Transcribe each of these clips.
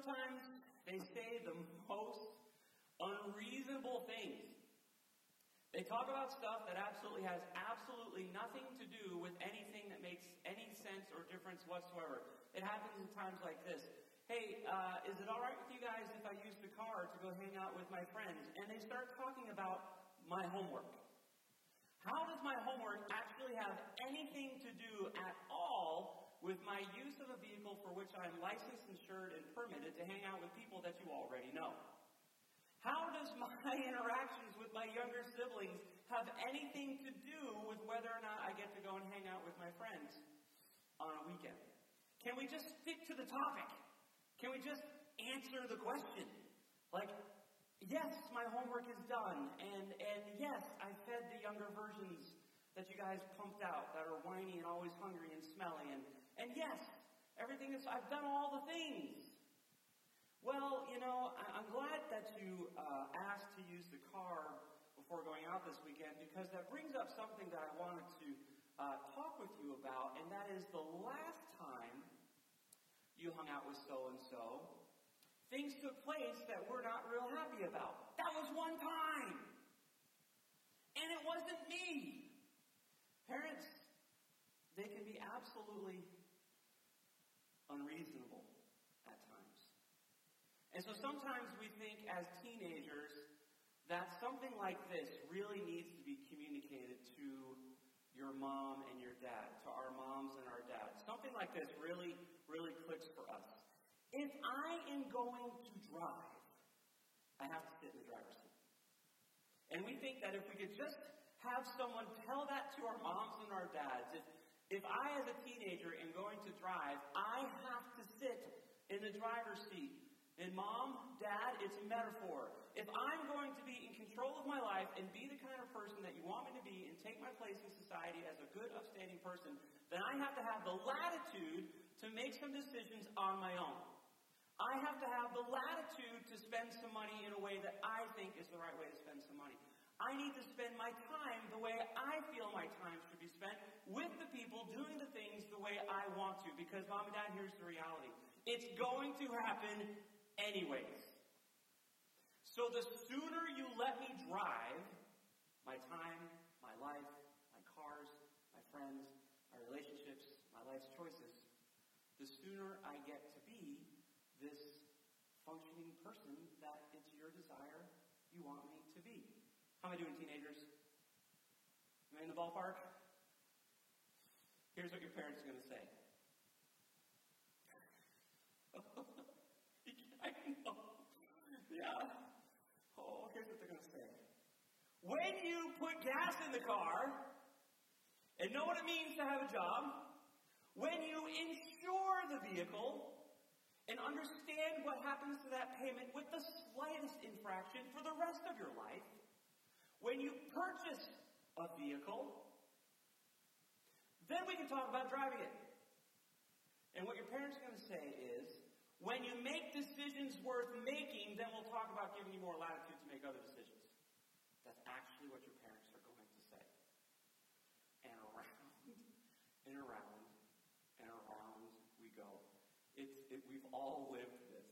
sometimes they say the most unreasonable things. They talk about stuff that absolutely has absolutely nothing to do with anything that makes any sense or difference whatsoever. It happens in times like this. Hey, uh, is it all right with you guys if I use the car to go hang out with my friends? And they start talking about my homework. How does my homework actually have anything to do at all with my use of a vehicle for which I'm licensed, insured, and permitted to hang out with people that you already know? How does my interactions with my younger siblings have anything to do with whether or not I get to go and hang out with my friends on a weekend? Can we just stick to the topic? Can we just answer the question? Like, yes, my homework is done, and, and yes, I fed the younger versions that you guys pumped out that are whiny and always hungry and smelly, and, and yes, everything is, I've done all the things. Well, you know, I'm glad that you uh, asked to use the car before going out this weekend because that brings up something that I wanted to uh, talk with you about, and that is the last time you hung out with so and so, things took place that we're not real happy about. That was one time. And it wasn't me. Parents, they can be absolutely unreasonable at times. and so sometimes we think as teenagers that something like this really needs to be communicated to your mom and your dad, to our moms and our dads. Something like this really, really clicks for us. If I am going to drive, I have to sit in the driver's seat. And we think that if we could just have someone tell that to our moms and our dads, if, if I, as a teenager, am going to drive, I have to sit in the driver's seat. And mom, dad, it's a metaphor. If I'm going to be in control of my life and be the kind of person that you want me to be and take my place in society as a good, upstanding person, then I have to have the latitude to make some decisions on my own. I have to have the latitude to spend some money in a way that I think is the right way to. I need to spend my time the way I feel my time should be spent with the people doing the things the way I want to. Because, mom and dad, here's the reality it's going to happen anyways. So the sooner you let me drive my time, my life, my cars, my friends, my relationships, my life's choices, the sooner I get to be this functioning person that it's your desire you want me. How am I doing, teenagers? Am I in the ballpark? Here's what your parents are going to say. I know. Yeah. Oh, here's what they're going to say. When you put gas in the car and know what it means to have a job, when you insure the vehicle and understand what happens to that payment with the slightest infraction for the rest of your life, when you purchase a vehicle, then we can talk about driving it. And what your parents are going to say is, when you make decisions worth making, then we'll talk about giving you more latitude to make other decisions. That's actually what your parents are going to say. And around and around and around we go. It's, it, we've all lived this.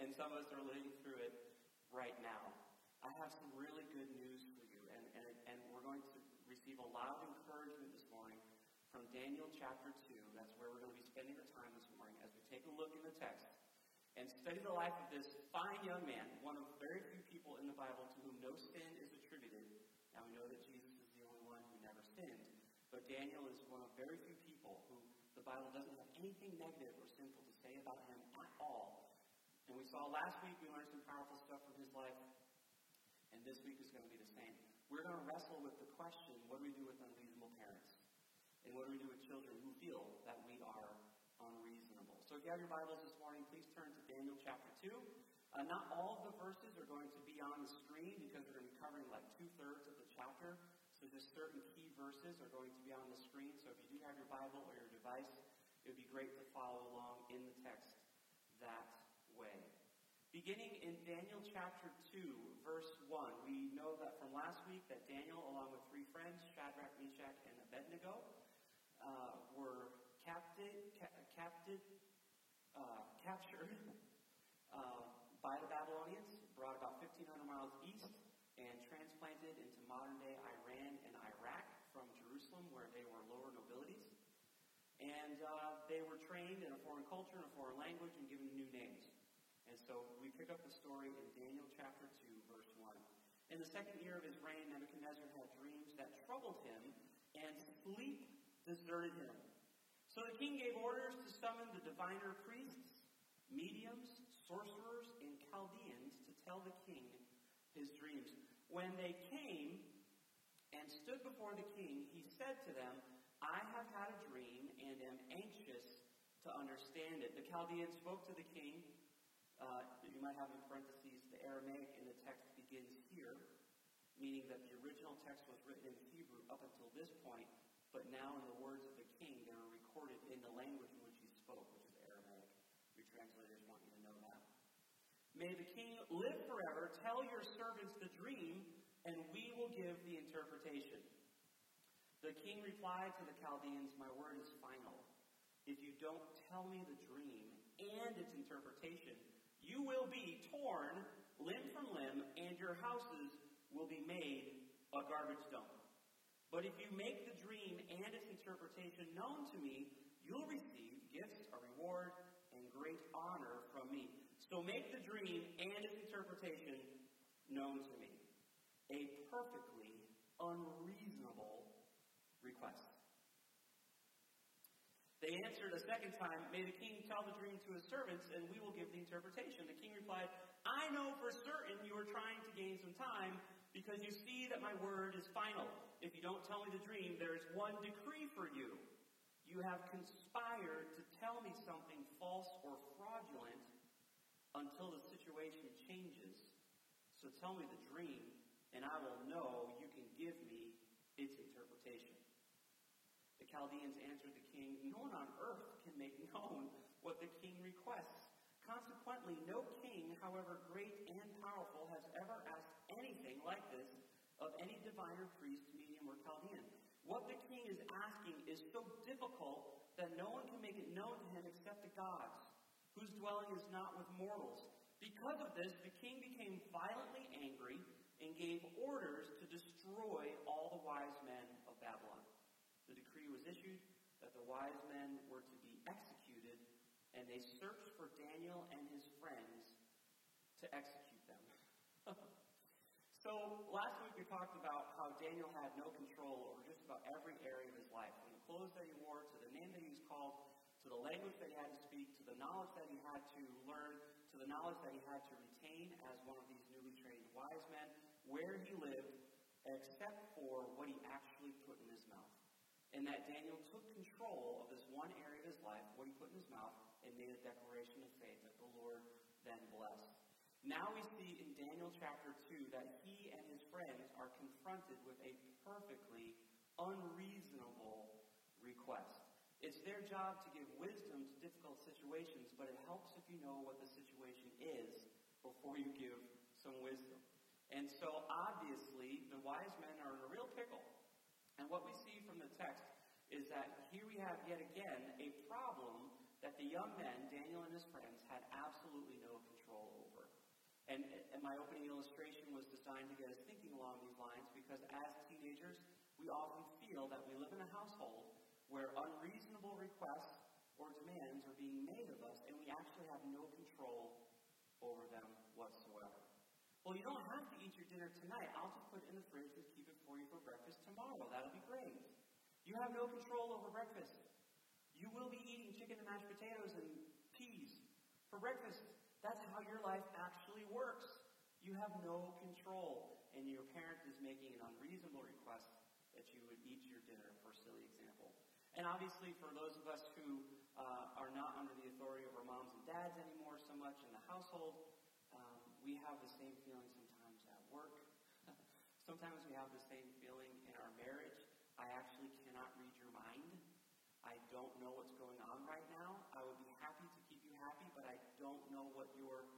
And some of us are living through it right now. I have some really good news for you. And, and, and we're going to receive a lot of encouragement this morning from Daniel chapter 2. That's where we're going to be spending our time this morning as we take a look in the text and study the life of this fine young man, one of very few people in the Bible to whom no sin is attributed. Now we know that Jesus is the only one who never sinned, but Daniel is one of very few people who the Bible doesn't have anything negative or sinful to say about him at all. And we saw last week, we learned some powerful stuff from his life, and this week is going to be the same. We're going to wrestle with the question what do we do with unreasonable parents? And what do we do with children who feel that we are unreasonable? So if you have your Bibles this morning, please turn to Daniel chapter 2. Uh, not all of the verses are going to be on the screen because we're going to be covering like two thirds of the chapter. So just certain key verses are going to be on the screen. So if you do have your Bible or your device, it would be great to follow along in the text that. Beginning in Daniel chapter 2, verse 1, we know that from last week that Daniel, along with three friends, Shadrach, Meshach, and Abednego, uh, were captive, ca- captive uh, captured 1,500 miles east and transplanted into modern day Iran and Iraq from Jerusalem, where they were lower nobilities. And uh, they were trained in a foreign culture and a foreign language and given new names. So we pick up the story in Daniel chapter 2, verse 1. In the second year of his reign, Nebuchadnezzar had dreams that troubled him, and sleep deserted him. So the king gave orders to summon the diviner priests, mediums, sorcerers, and Chaldeans to tell the king his dreams. When they came and stood before the king, he said to them, I have had a dream and am anxious to understand it. The Chaldeans spoke to the king. Uh, you might have in parentheses the Aramaic in the text begins here, meaning that the original text was written in Hebrew up until this point, but now in the words of the king, they are recorded in the language in which he spoke, which is Aramaic. Your translators want you to know that. May the king live forever. Tell your servants the dream, and we will give the interpretation. The king replied to the Chaldeans, My word is final. If you don't tell me the dream and its interpretation, you will be torn limb from limb, and your houses will be made a garbage dump. But if you make the dream and its interpretation known to me, you'll receive gifts, a reward, and great honor from me. So make the dream and its interpretation known to me. A perfectly unreasonable request. They answered a second time, May the king tell the dream to his servants, and we will give the interpretation. The king replied, I know for certain you are trying to gain some time, because you see that my word is final. If you don't tell me the dream, there is one decree for you. You have conspired to tell me something false or fraudulent until the situation changes. So tell me the dream, and I will know you can give me its interpretation. Chaldeans answered the king, No one on earth can make known what the king requests. Consequently, no king, however great and powerful, has ever asked anything like this of any diviner, priest, medium, or Chaldean. What the king is asking is so difficult that no one can make it known to him except the gods, whose dwelling is not with mortals. Because of this, the king became violently angry and gave orders to destroy all the wise men of Babylon. The decree was issued that the wise men were to be executed, and they searched for Daniel and his friends to execute them. so, last week we talked about how Daniel had no control over just about every area of his life from the clothes that he wore to the name that he was called to the language that he had to speak, to the knowledge that he had to learn, to the knowledge that he had to retain as one of these newly trained wise men, where he lived, except for what he actually put. And that Daniel took control of this one area of his life, what he put in his mouth, and made a declaration of faith that the Lord then blessed. Now we see in Daniel chapter 2 that he and his friends are confronted with a perfectly unreasonable request. It's their job to give wisdom to difficult situations, but it helps if you know what the situation is before you give some wisdom. And so, obviously, the wise men are in a real pickle. And what we see from the text is that here we have yet again a problem that the young men, Daniel and his friends, had absolutely no control over. And, and my opening illustration was designed to get us thinking along these lines because as teenagers, we often feel that we live in a household where unreasonable requests or demands are being made of us, and we actually have no control over them whatsoever. Well, you don't have to eat your dinner tonight. I'll just put it in the fridge and keep it for you for breakfast tomorrow. That'll be great. You have no control over breakfast. You will be eating chicken and mashed potatoes and peas for breakfast. That's how your life actually works. You have no control, and your parent is making an unreasonable request that you would eat your dinner, for a silly example. And obviously, for those of us who uh, are not under the authority of our moms and dads anymore so much in the household, we have the same feeling sometimes at work. sometimes we have the same feeling in our marriage. I actually cannot read your mind. I don't know what's going on right now. I would be happy to keep you happy, but I don't know what your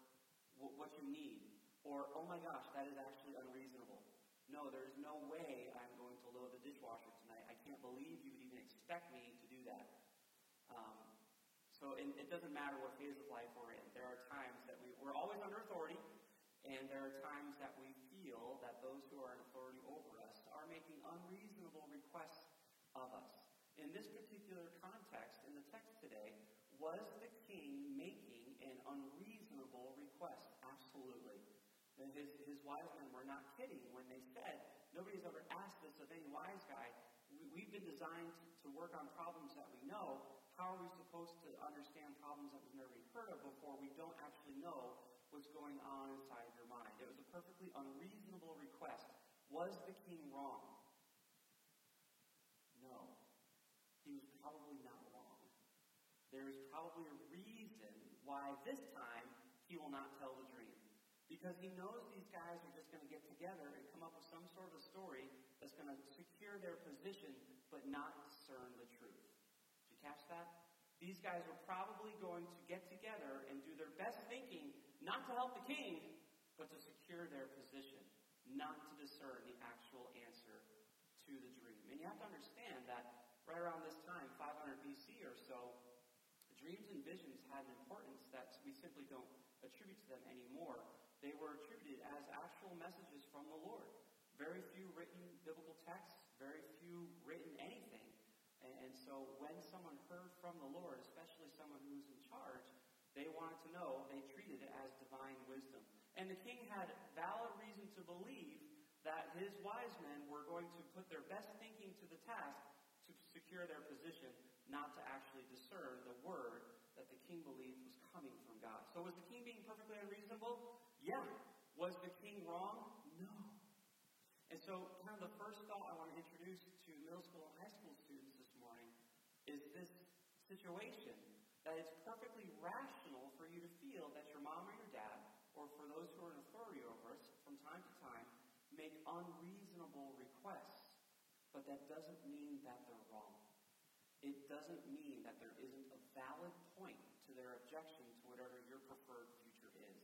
what you need. Or, oh my gosh, that is actually unreasonable. No, there is no way I'm going to load the dishwasher tonight. I can't believe you would even expect me to do that. Um, so it, it doesn't matter what phase of life we're in. There are times that we, we're always under authority, And there are times that we feel that those who are in authority over us are making unreasonable requests of us. In this particular context, in the text today, was the king making an unreasonable request? Absolutely. And his, his wise men were not kidding when they said, nobody's ever asked this of any wise guy. We, have been designed to work on problems that we know. How are we supposed to understand problems that we've never heard of before we don't actually know what's going on inside your mind. It was a perfectly unreasonable request. Was the king wrong? No. He was probably not wrong. There is probably a reason why this time he will not tell the dream. Because he knows these guys are just going to get together and come up with some sort of a story that's going to secure their position but not discern the truth. Did you catch that? These guys are probably going to get together and do their best thinking not to help the king, but to secure their position, not to discern the actual answer to the dream. And you have to understand that right around this time, 500 BC or so, dreams and visions had an importance that we simply don't attribute to them anymore. They were attributed as actual messages from the Lord. Very few written biblical texts, very few written anything. And, and so when someone heard from the Lord, especially someone who was in charge, they wanted to know, they treated it as divine wisdom. And the king had valid reason to believe that his wise men were going to put their best thinking to the task to secure their position, not to actually discern the word that the king believed was coming from God. So was the king being perfectly unreasonable? Yeah. Was the king wrong? No. And so, kind of the first thought I want to introduce to middle school and high school students this morning is this situation that it's perfectly rational for you to feel that your mom or your dad, or for those who are in authority over us from time to time, make unreasonable requests. But that doesn't mean that they're. It doesn't mean that there isn't a valid point to their objection to whatever your preferred future is.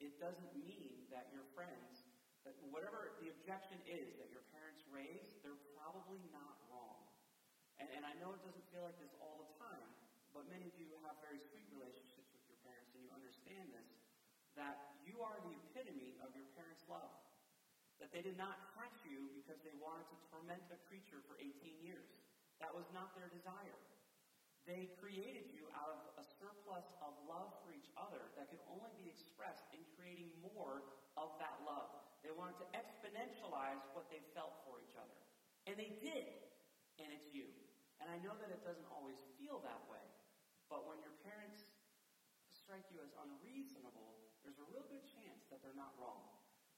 It doesn't mean that your friends, that whatever the objection is that your parents raise, they're probably not wrong. And, and I know it doesn't feel like this all the time, but many of you have very sweet relationships with your parents, and you understand this, that you are the epitome of your parents' love. That they did not hatch you because they wanted to torment a creature for 18 years. That was not their desire. They created you out of a surplus of love for each other that could only be expressed in creating more of that love. They wanted to exponentialize what they felt for each other. And they did. And it's you. And I know that it doesn't always feel that way. But when your parents strike you as unreasonable, there's a real good chance that they're not wrong.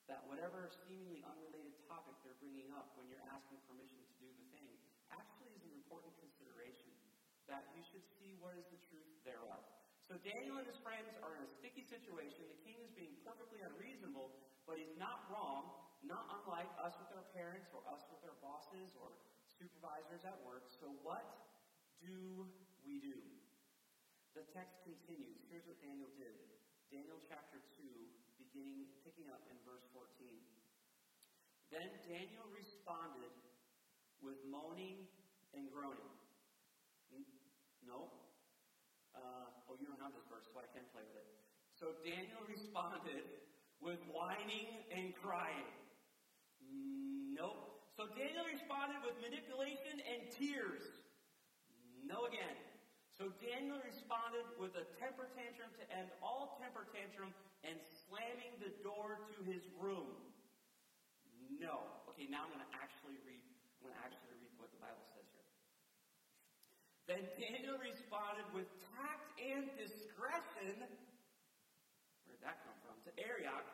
That whatever seemingly unrelated topic they're bringing up when you're asking permission to do the thing actually is an important consideration. That you should see what is the truth thereof. So Daniel and his friends are in a sticky situation. The king is being perfectly unreasonable, but he's not wrong, not unlike us with our parents or us with our bosses or supervisors at work. So what do we do? The text continues. Here's what Daniel did. Daniel chapter 2, beginning, picking up in verse 14. Then Daniel responded with moaning and groaning. No? Uh, oh, you don't have this verse, so I can't play with it. So Daniel responded with whining and crying. Nope. So Daniel responded with manipulation and tears. No again. So Daniel responded with a temper tantrum to end all temper tantrum and slamming the door to his room. No. Okay, now I'm going to actually read. To actually read what the Bible says here. Then Daniel responded with tact and discretion. Where did that come from? To Arioch,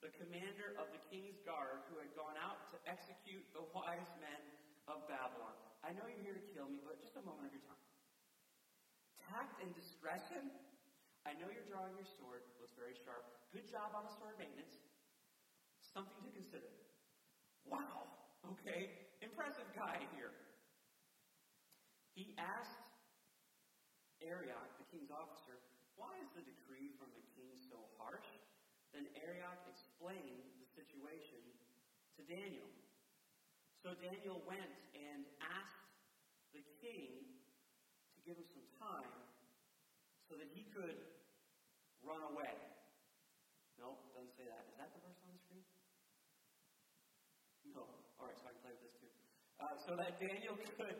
the commander of the king's guard, who had gone out to execute the wise men of Babylon. I know you're here to kill me, but just a moment of your time tact and discretion. I know you're drawing your sword. Looks very sharp. Good job on the sword maintenance. Something to consider. Wow. Okay. Impressive guy here. He asked Arioch, the king's officer, why is the decree from the king so harsh? Then Arioch explained the situation to Daniel. So Daniel went and asked the king to give him some time so that he could run away. No, doesn't say say that. Is that the verse on the screen? No. All right, so I can play with this too. Uh, so that Daniel could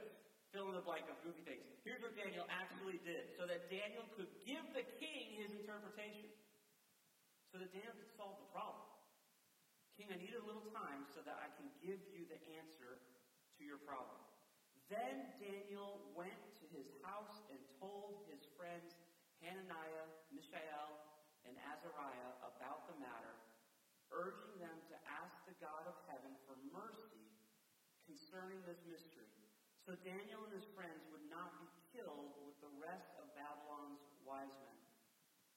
fill in the blank of goofy things. Here's what Daniel actually did. So that Daniel could give the king his interpretation. So that Daniel could solve the problem. King, I need a little time so that I can give you the answer to your problem. Then Daniel went to his house and told his friends Hananiah, Mishael, and Azariah about the matter, urging them to ask the God of heaven for mercy concerning this mystery. So Daniel and his friends would not be killed with the rest of Babylon's wise men.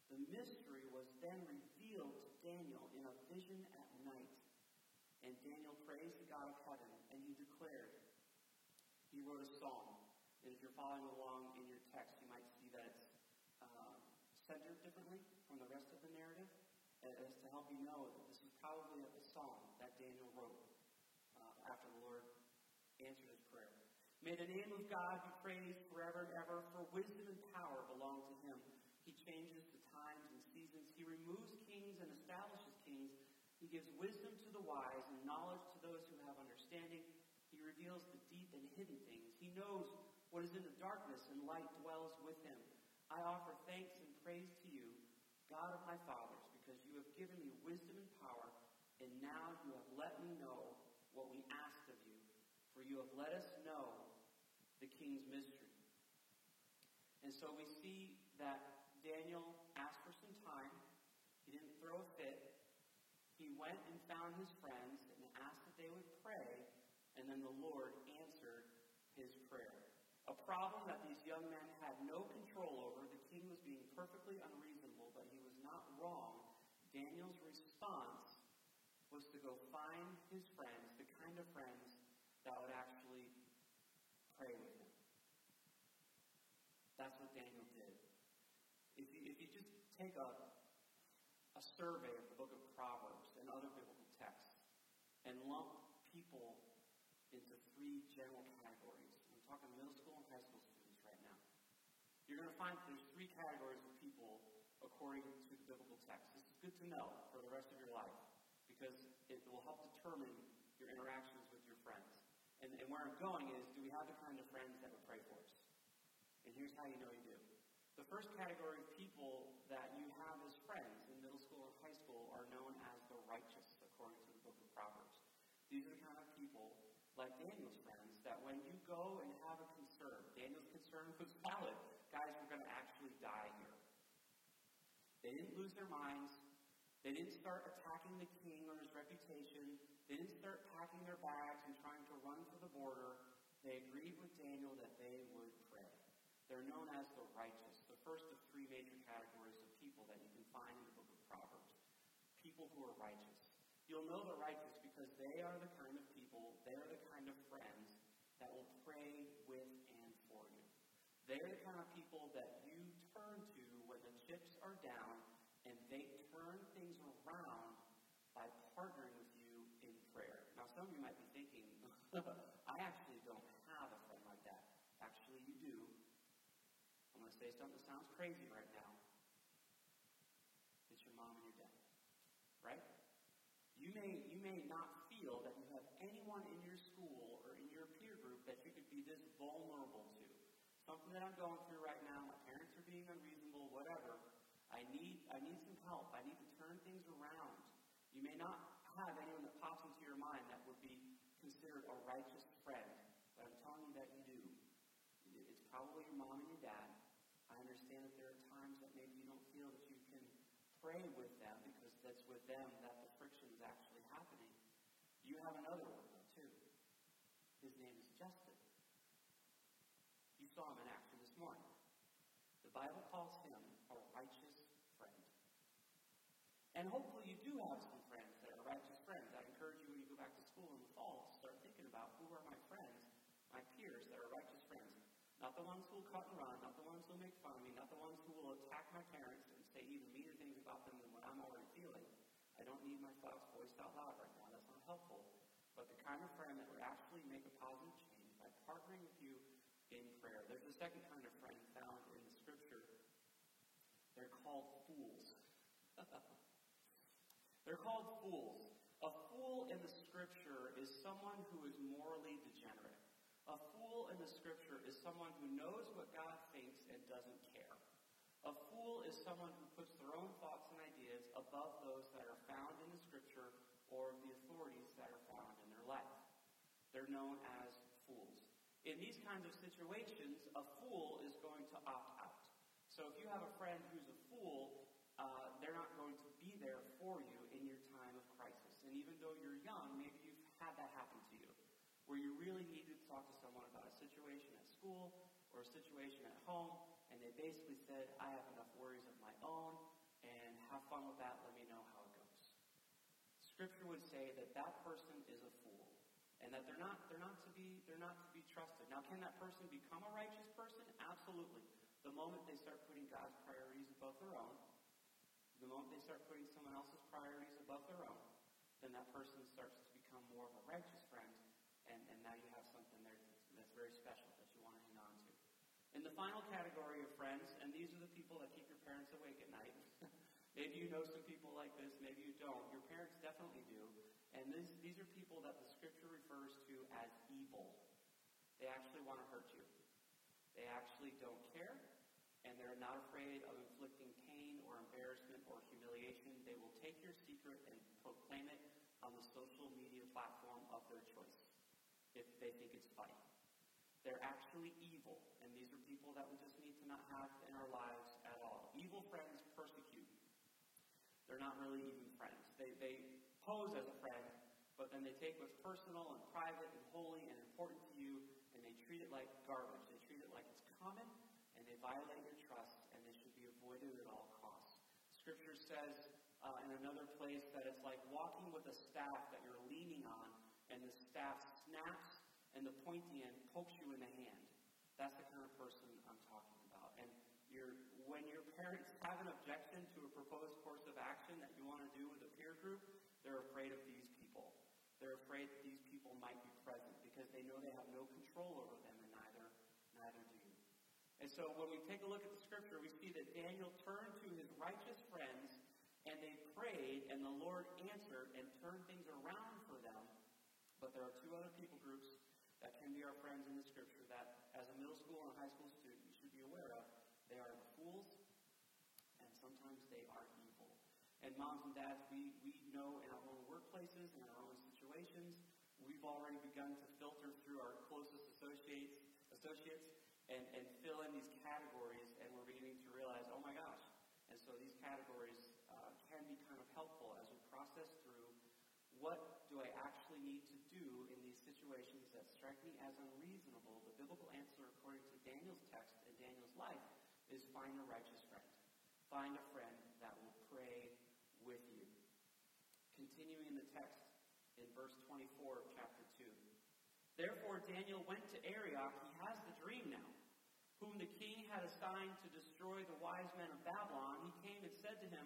The mystery was then revealed to Daniel in a vision at night. And Daniel praised the God of heaven, and he declared. He wrote a song. And if you're following along in your text, you might see that it's uh, centered differently from the rest of the narrative, as to help you know that this is probably a song that Daniel wrote uh, after the Lord answered his prayer. May the name of God be praised forever and ever, for wisdom and power belong to him. He changes the times and seasons. He removes kings and establishes kings. He gives wisdom to the wise and knowledge to those who have understanding. He reveals the deep and hidden things. He knows what is in the darkness, and light dwells with him. I offer thanks and praise to you, God of my fathers, because you have given me wisdom and power, and now you have let me know what we asked of you, for you have let us know the king's mystery. And so we see that Daniel asked for some time. He didn't throw a fit. He went and found his friends and asked that they would pray, and then the Lord answered his prayer. A problem that these young men had no control over. The king was being perfectly unreasonable, but he was not wrong. Daniel's response was to go find his friends, the kind of friends that would actually pray with him. That's what Daniel did. If you, if you just take a, a survey of the book of Proverbs and other biblical texts and lump people into three general categories, I'm talking middle school and high school students right now. You're going to find there's three categories of people according to the biblical text. This is good to know for the rest of your life because it will help determine your interactions with your friends. And, and where I'm going is, do we have the kind of friends that would pray for us? And here's how you know you do. First category of people that you have as friends in middle school and high school are known as the righteous, according to the book of Proverbs. These are the kind of people, like Daniel's friends, that when you go and have a concern, Daniel's concern was valid. Guys, we're going to actually die here. They didn't lose their minds. They didn't start attacking the king or his reputation. They didn't start packing their bags and trying to run for the border. They agreed with Daniel that they would pray. They're known as the righteous, first of three major categories of people that you can find in the book of Proverbs. People who are righteous. You'll know the righteous because they are the kind of people, they are the kind of friends that will pray with and for you. They're the kind of people that you turn to when the chips are down and they turn things around by partnering with you in prayer. Now, some of you might be thinking, I actually don't have a friend like that. Actually, you do. Going to say something that sounds crazy right now. It's your mom and your dad. Right? You may, you may not feel that you have anyone in your school or in your peer group that you could be this vulnerable to. Something that I'm going through right now, my parents are being unreasonable, whatever. I need, I need some help. I need to turn things around. You may not have anyone that pops into your mind that would be considered a righteous friend, but I'm telling you that you do. It's probably your mom and your dad. I understand that there are times that maybe you don't feel that you can pray with them because that's with them that the friction is actually happening. You have another one, too. His name is Justin. You saw him in action this morning. The Bible calls him a righteous friend. and hopefully you do have some friends that are righteous friends. I encourage you when you go back to school in the fall to start thinking about who are my friends, my peers that are righteous friends. Not the ones who will cut and run, not the ones who will make fun of me, not the ones who will attack my parents and say even meaner about them than what I'm already feeling. I don't need my thoughts voiced out loud right now. That's not helpful. But the kind of friend that would actually make a positive change by partnering with you in prayer. There's a second kind of friend found in the scripture. They're called fools. They're called fools. A fool in the scripture is someone who is morally degenerate. A fool in the scripture is someone who knows what God thinks and doesn't care. A fool is someone who puts their own above those that are found in the scripture or of the authorities that are found in their life. They're known as fools. In these kinds of situations, a fool is going to opt out. So if you have a friend who's a fool, uh, they're not going to be there for you in your time of crisis. And even though you're young, maybe you've had that happen to you, where you really needed to talk to someone about a situation at school or a situation at home, and they basically said, I have enough worries of my own, fun with that, let me know how it goes. Scripture would say that that person is a fool, and that they're not, they're not to be they're not to be trusted. Now, can that person become a righteous person? Absolutely. The moment they start putting God's priorities above their own, the moment they start putting someone else's priorities above their own, then that person starts to become more of a righteous friend, and, and now you have something there that's, that's very special that you want to hang on to. In the final category of friends, and these are the people that keep your parents awake at night. Maybe you know some people like this, maybe you don't. Your parents definitely do. And this, these are people that the scripture refers to as evil. They actually want to hurt you. They actually don't care, and they're not afraid of inflicting pain or embarrassment or humiliation. They will take your secret and proclaim it on the social media platform of their choice if they think it's funny. They're actually evil, and these are people that we just need to not have in our lives at all. Evil friends persecute. They're not really even friends. They, they pose as a friend, but then they take what's personal and private and holy and important to you, and they treat it like garbage. They treat it like it's common, and they violate your trust, and they should be avoided at all costs. Scripture says uh, in another place that it's like walking with a staff that you're leaning on, and the staff snaps, and the pointy end pokes you in the hand. That's the kind of person I'm talking about. And you're, when your parents have an objection to a proposed course of action that you want to do with a peer group, they're afraid of these people. They're afraid that these people might be present because they know they have no control over them, and neither, neither do you. And so when we take a look at the scripture, we see that Daniel turned to his righteous friends and they prayed, and the Lord answered and turned things around for them. But there are two other people groups that can be our friends in the scripture that, as a middle school and high school student, you should be aware of. They are the fools, and sometimes they are evil. And moms and dads, we, we know in our own workplaces and our own situations, we've already begun to filter through our closest associates, associates and, and fill in these categories, and we're beginning to realize, oh my gosh. And so these categories uh, can be kind of helpful as we process through what do I actually need to do in these situations that strike me as unreasonable. The biblical answer, according to Daniel's text and Daniel's life, is find a righteous friend. Find a friend that will pray with you. Continuing in the text in verse 24 of chapter 2. Therefore Daniel went to Arioch, he has the dream now, whom the king had assigned to destroy the wise men of Babylon. He came and said to him,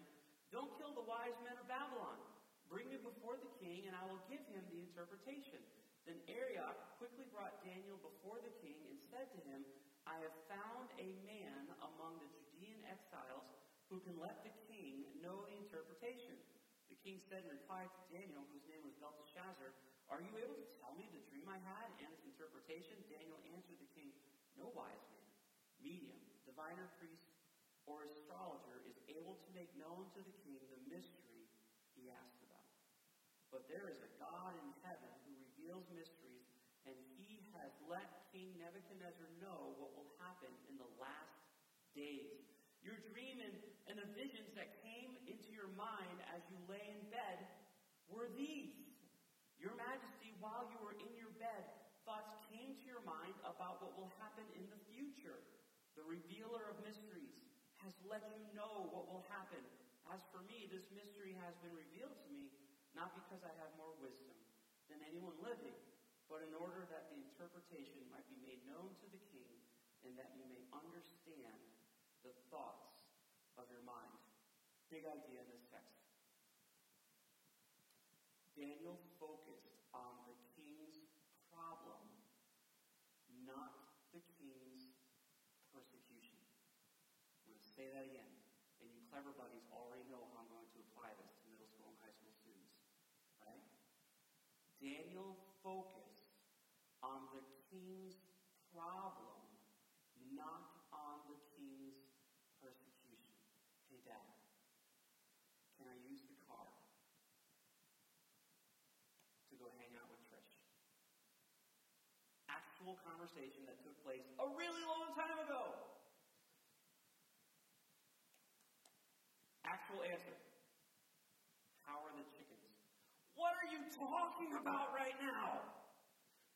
Don't kill the wise men of Babylon. Bring me before the king, and I will give him the interpretation. Then Arioch quickly brought Daniel before the king and said to him, I have found a man among the Judean exiles who can let the king know the interpretation. King said in reply to Daniel, whose name was Belteshazzar, Are you able to tell me the dream I had and its interpretation? Daniel answered the king, No wise man, medium, diviner, priest, or astrologer is able to make known to the king the mystery he asked about. But there is a God in heaven who reveals mysteries, and he has let King Nebuchadnezzar know what will happen in the last days. Your dream and, and the visions that came your mind as you lay in bed were these. Your Majesty, while you were in your bed, thoughts came to your mind about what will happen in the future. The revealer of mysteries has let you know what will happen. As for me, this mystery has been revealed to me, not because I have more wisdom than anyone living, but in order that the interpretation might be made known to the king, and that you may understand the thoughts of your mind. Big idea in this text. Daniel focused on the king's problem, not the king's persecution. I'm going to say that again. And you clever buddies already know how I'm going to apply this to middle school and high school students. Right? Daniel focused on the king's Conversation that took place a really long time ago. Actual answer. How are the chickens? What are you talking about right now?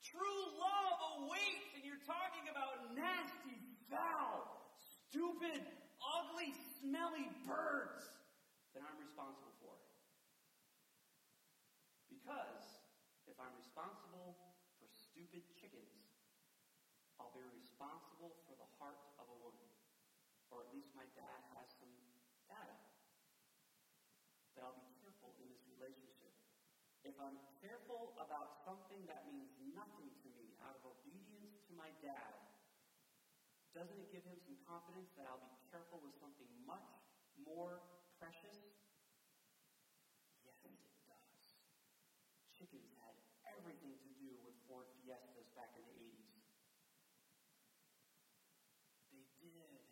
True love awaits, and you're talking about nasty, foul, stupid, ugly, smelly birds that I'm responsible for. Because if I'm responsible for stupid chickens, I'll be responsible for the heart of a woman. Or at least my dad has some data that I'll be careful in this relationship. If I'm careful about something that means nothing to me out of obedience to my dad, doesn't it give him some confidence that I'll be careful with something much more precious? Yes, it does. Chickens had everything to do with Ford Fiestas back in the 80s. They did.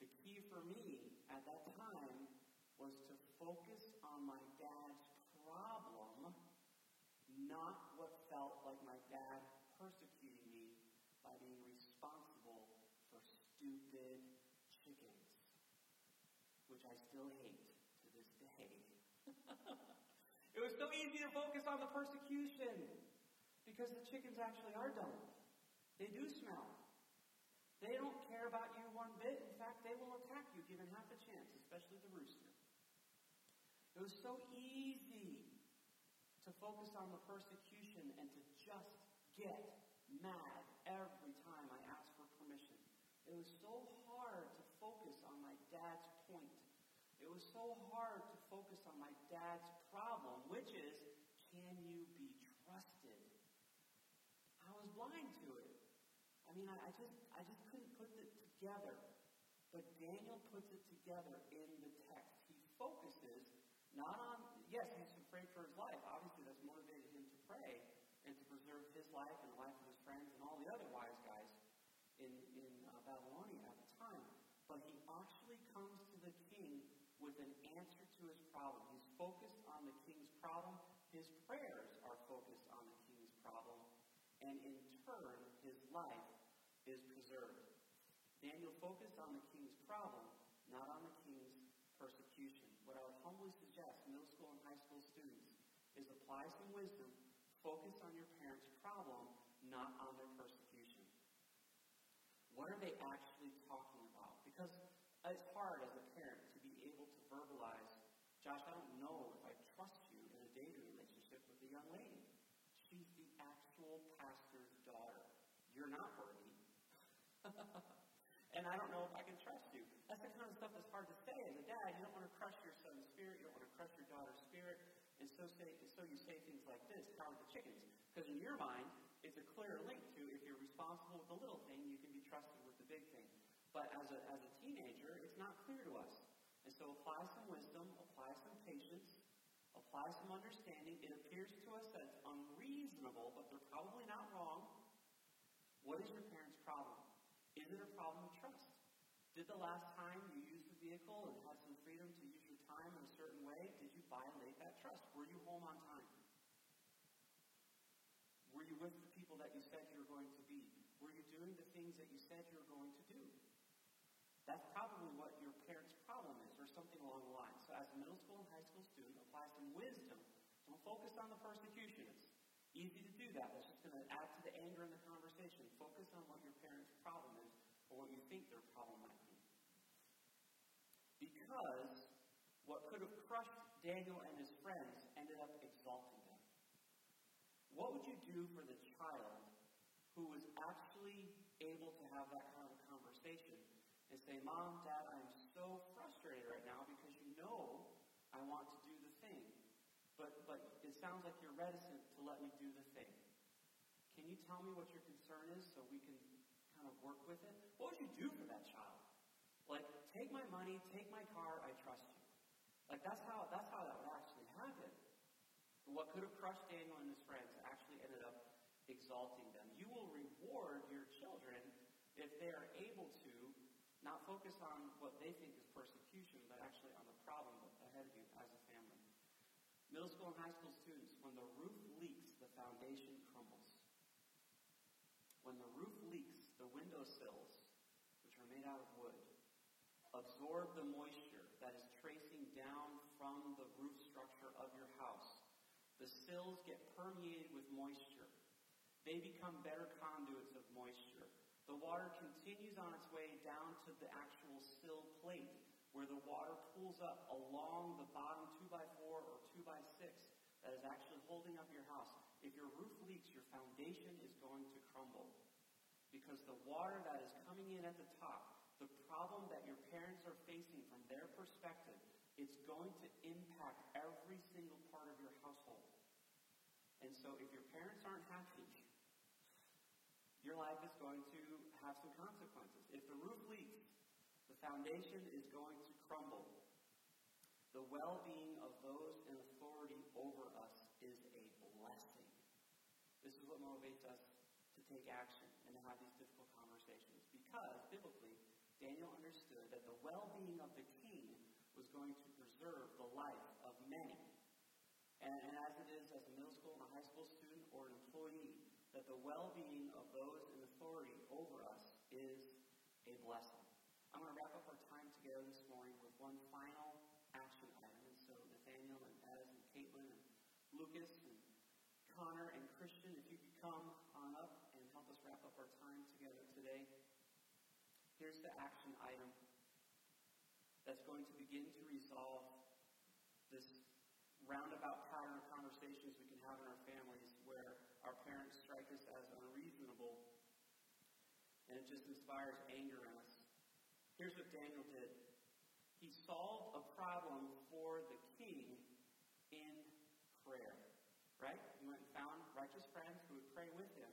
The key for me at that time was to focus on my dad's problem, not what felt like my dad persecuting me by being responsible for stupid chickens, which I still hate to this day. it was so easy to focus on the persecution because the chickens actually are dumb. They do smell. They don't care about you one bit. In fact, they will attack you given half a chance, especially the rooster. It was so easy to focus on the persecution and to just get mad every time I asked for permission. It was so hard to focus on my dad's point. It was so hard to focus on my dad's problem, which is, can you be trusted? I was blind to it. I mean, I, I just, I just couldn't put it together. But Daniel puts it together in the text. He focuses not on, yes, he's afraid for his life. Obviously, that's motivated him to pray and to preserve his life and the life of his friends and all the other wise guys in, in uh, Babylonia at the time. But he actually comes to the king with an answer to his problem. He's focused on the king's problem. His prayers are focused on the king's problem. And in turn, his life is preserved. Daniel focused on the king's problem, not on the king's persecution. What I would humbly suggest, middle school and high school students, is apply some wisdom, focus on your parents' problem, not on their persecution. What are they actually talking about? Because it's hard as a parent to be able to verbalize, Josh, I don't know if I trust you in a dating relationship with a young lady. She's the actual pastor's daughter. You're not worthy. and I don't know if I can trust you. That's the kind of stuff that's hard to say as a dad. You don't want to crush your son's spirit. You don't want to crush your daughter's so, say, so you say things like this, count the chickens. Because in your mind, it's a clear link to if you're responsible with the little thing, you can be trusted with the big thing. But as a, as a teenager, it's not clear to us. And so apply some wisdom, apply some patience, apply some understanding. It appears to us that it's unreasonable, but they're probably not wrong. What is your parents' problem? Is it a problem of trust? Did the last time you used the vehicle and had some freedom to use your time in a certain way, did you violate that trust? Were you home on time? Were you with the people that you said you were going to be? Were you doing the things that you said you were going to do? That's probably what your parents' problem is, or something along the lines. So, as a middle school and high school student, apply some wisdom. Don't focus on the persecution. It's easy to do that. That's just going to add to the anger in the conversation. Focus on what your parents' problem is, or what you think their problem might be. Because what could have crushed Daniel and his friends ended up exalting them. What would you do for the child who was actually able to have that kind of conversation and say, Mom, Dad, I'm so frustrated right now because you know I want to do the thing. But, but it sounds like you're reticent to let me do the thing. Can you tell me what your concern is so we can kind of work with it? What would you do for that child? Like, take my money, take my car, I trust you. Like that's how that's how that would actually happen. What could have crushed Daniel and his friends actually ended up exalting them. You will reward your if they are able to not focus on what they think is persecution, but actually on the problem ahead of you as a family. Middle school and high school students, when the roof leaks, the foundation crumbles. When the roof leaks, the window sills, which are made out of wood, absorb the moisture that is tracing down from the roof structure of your house. The sills get permeated with moisture. They become better conduits of moisture. The water continues on its way down to the actual sill plate, where the water pools up along the bottom 2x4 or 2x6 that is actually holding up your house. If your roof leaks, your foundation is going to crumble. Because the water that is coming in at the top, the problem that your parents are facing from their perspective, it's going to impact every single part of your household. And so if your parents aren't happy, your life is going to have some consequences. If the roof leaks, the foundation is going to crumble. The well being of those in authority over us is a blessing. This is what motivates us to take action and to have these difficult conversations. Because, biblically, Daniel understood that the well being of the king was going to preserve the life of many. And, and as it is as a middle school and a high school student or an employee, that the well being of those in authority over us is a blessing. I'm going to wrap up our time together this morning with one final action item. And so, Nathaniel and Ez and Caitlin and Lucas and Connor and Christian, if you could come on up and help us wrap up our time together today. Here's the action item that's going to begin to resolve this roundabout pattern of conversations we can have in our families where our parents strike us as unreasonable, and it just inspires anger in us. Here's what Daniel did he solved a problem for the king in prayer. Right? He went and found righteous friends who would pray with him,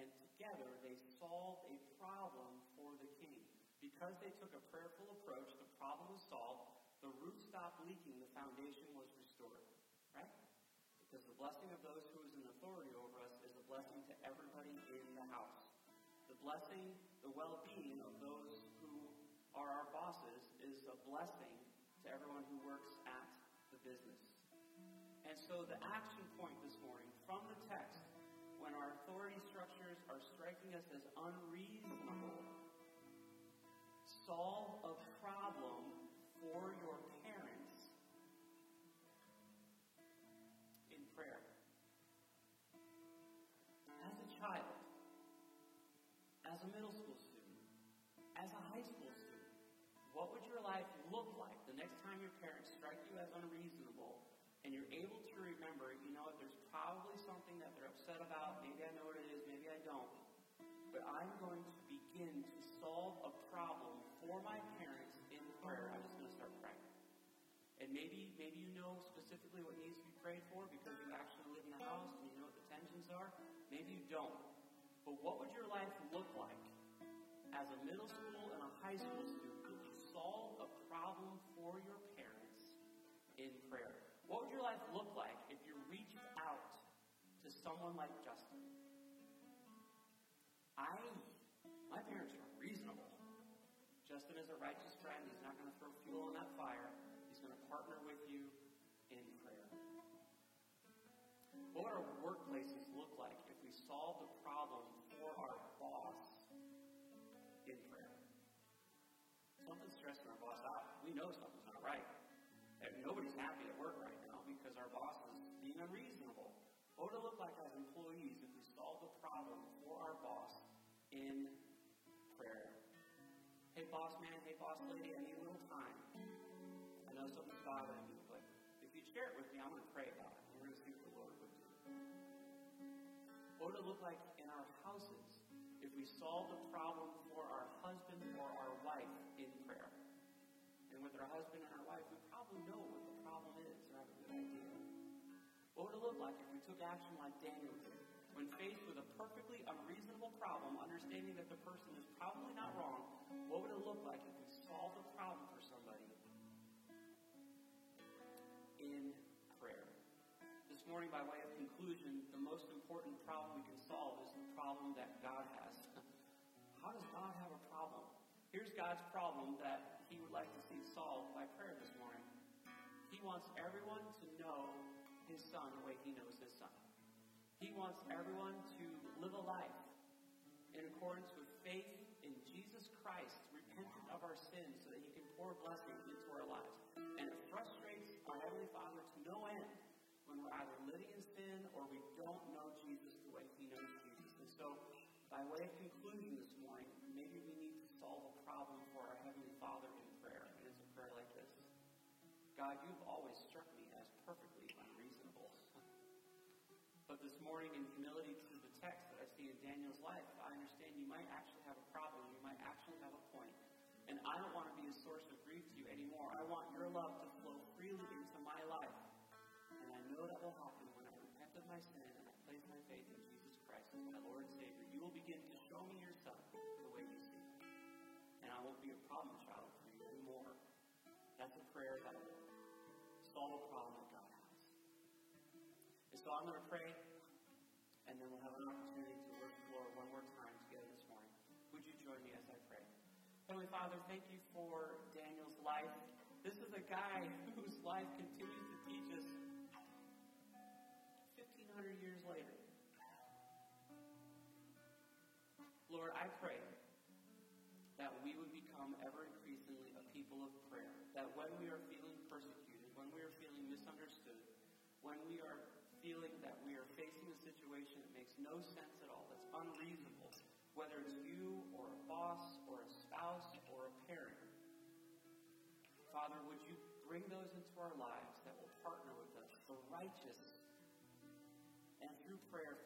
and together they solved a problem for the king. Because they took a prayerful approach, the problem was solved, the roof stopped leaking, the foundation was restored. Right? Because the blessing of those who is in authority over us is a blessing to everybody blessing, the well being of those who are our bosses is a blessing to everyone who works at the business. And so the action point this morning from the text, when our authority structures are striking us as unreasonable, solve a able to remember, you know what, there's probably something that they're upset about. Maybe I know what it is, maybe I don't. But I'm going to begin to solve a problem for my parents in prayer. I'm just going to start praying. And maybe, maybe you know specifically what needs to be prayed for because you actually live in the house and you know what the tensions are. Maybe you don't. But what would your life look like as a middle school and a high school student someone like Justin? I, my parents are reasonable. Justin is a righteous friend. He's not going to throw fuel on that fire. He's going to partner with you in prayer. What would our workplaces in prayer? Hey, boss man, hey, boss lady, I need a little time. I know something's bothering me, but if you share it with me, I'm going to pray about it. We're going to see what the Lord would do. What would it look like in our houses if we solve a problem for our husband or our wife in prayer. And with our husband and our wife, we probably know what the problem is or have a good idea. What would it look like if we took action like Daniel did? When faced with a perfectly unreasonable problem, understanding that the person is probably not wrong, what would it look like if we solved a problem for somebody in prayer? This morning, by way of conclusion, the most important problem we can solve is the problem that God has. How does God have a problem? Here's God's problem that He would like to see solved by prayer this morning. He wants everyone to know His Son the way He knows His Son. He wants everyone to live a life in accordance with faith in Jesus Christ, repentant of our sins, so that He can pour blessings into our lives. And it frustrates our Heavenly Father to no end when we're either living in sin or we don't know Jesus the way He knows Jesus. And so, by way of conclusion this morning, maybe we need to solve a problem for our Heavenly Father in prayer. And it's a prayer like this God, you've morning, in humility to the text that I see in Daniel's life, I understand you might actually have a problem. You might actually have a point. And I don't want to be a source of grief to you anymore. I want your love to flow freely into my life And I know that will happen when I repent of my sin and I place my faith in Jesus Christ as my Lord and Savior. You will begin to show me your Son the way you see. And I won't be a problem child for you anymore. That's a prayer that will solve a problem that God has. And so I'm going to pray, and then we'll have an opportunity to worship Lord one more time together this morning. Would you join me as I pray? Heavenly Father, thank you for Daniel's life. This is a guy whose life continues to teach us 1,500 years later. Lord, I pray that we would become ever increasingly a people of prayer. That when we are feeling persecuted, when we are feeling misunderstood, when we are feeling that we are facing a situation that makes no sense at all, that's unreasonable, whether it's you or a boss or a spouse or a parent, Father, would you bring those into our lives that will partner with us, the righteous prayer, Father, may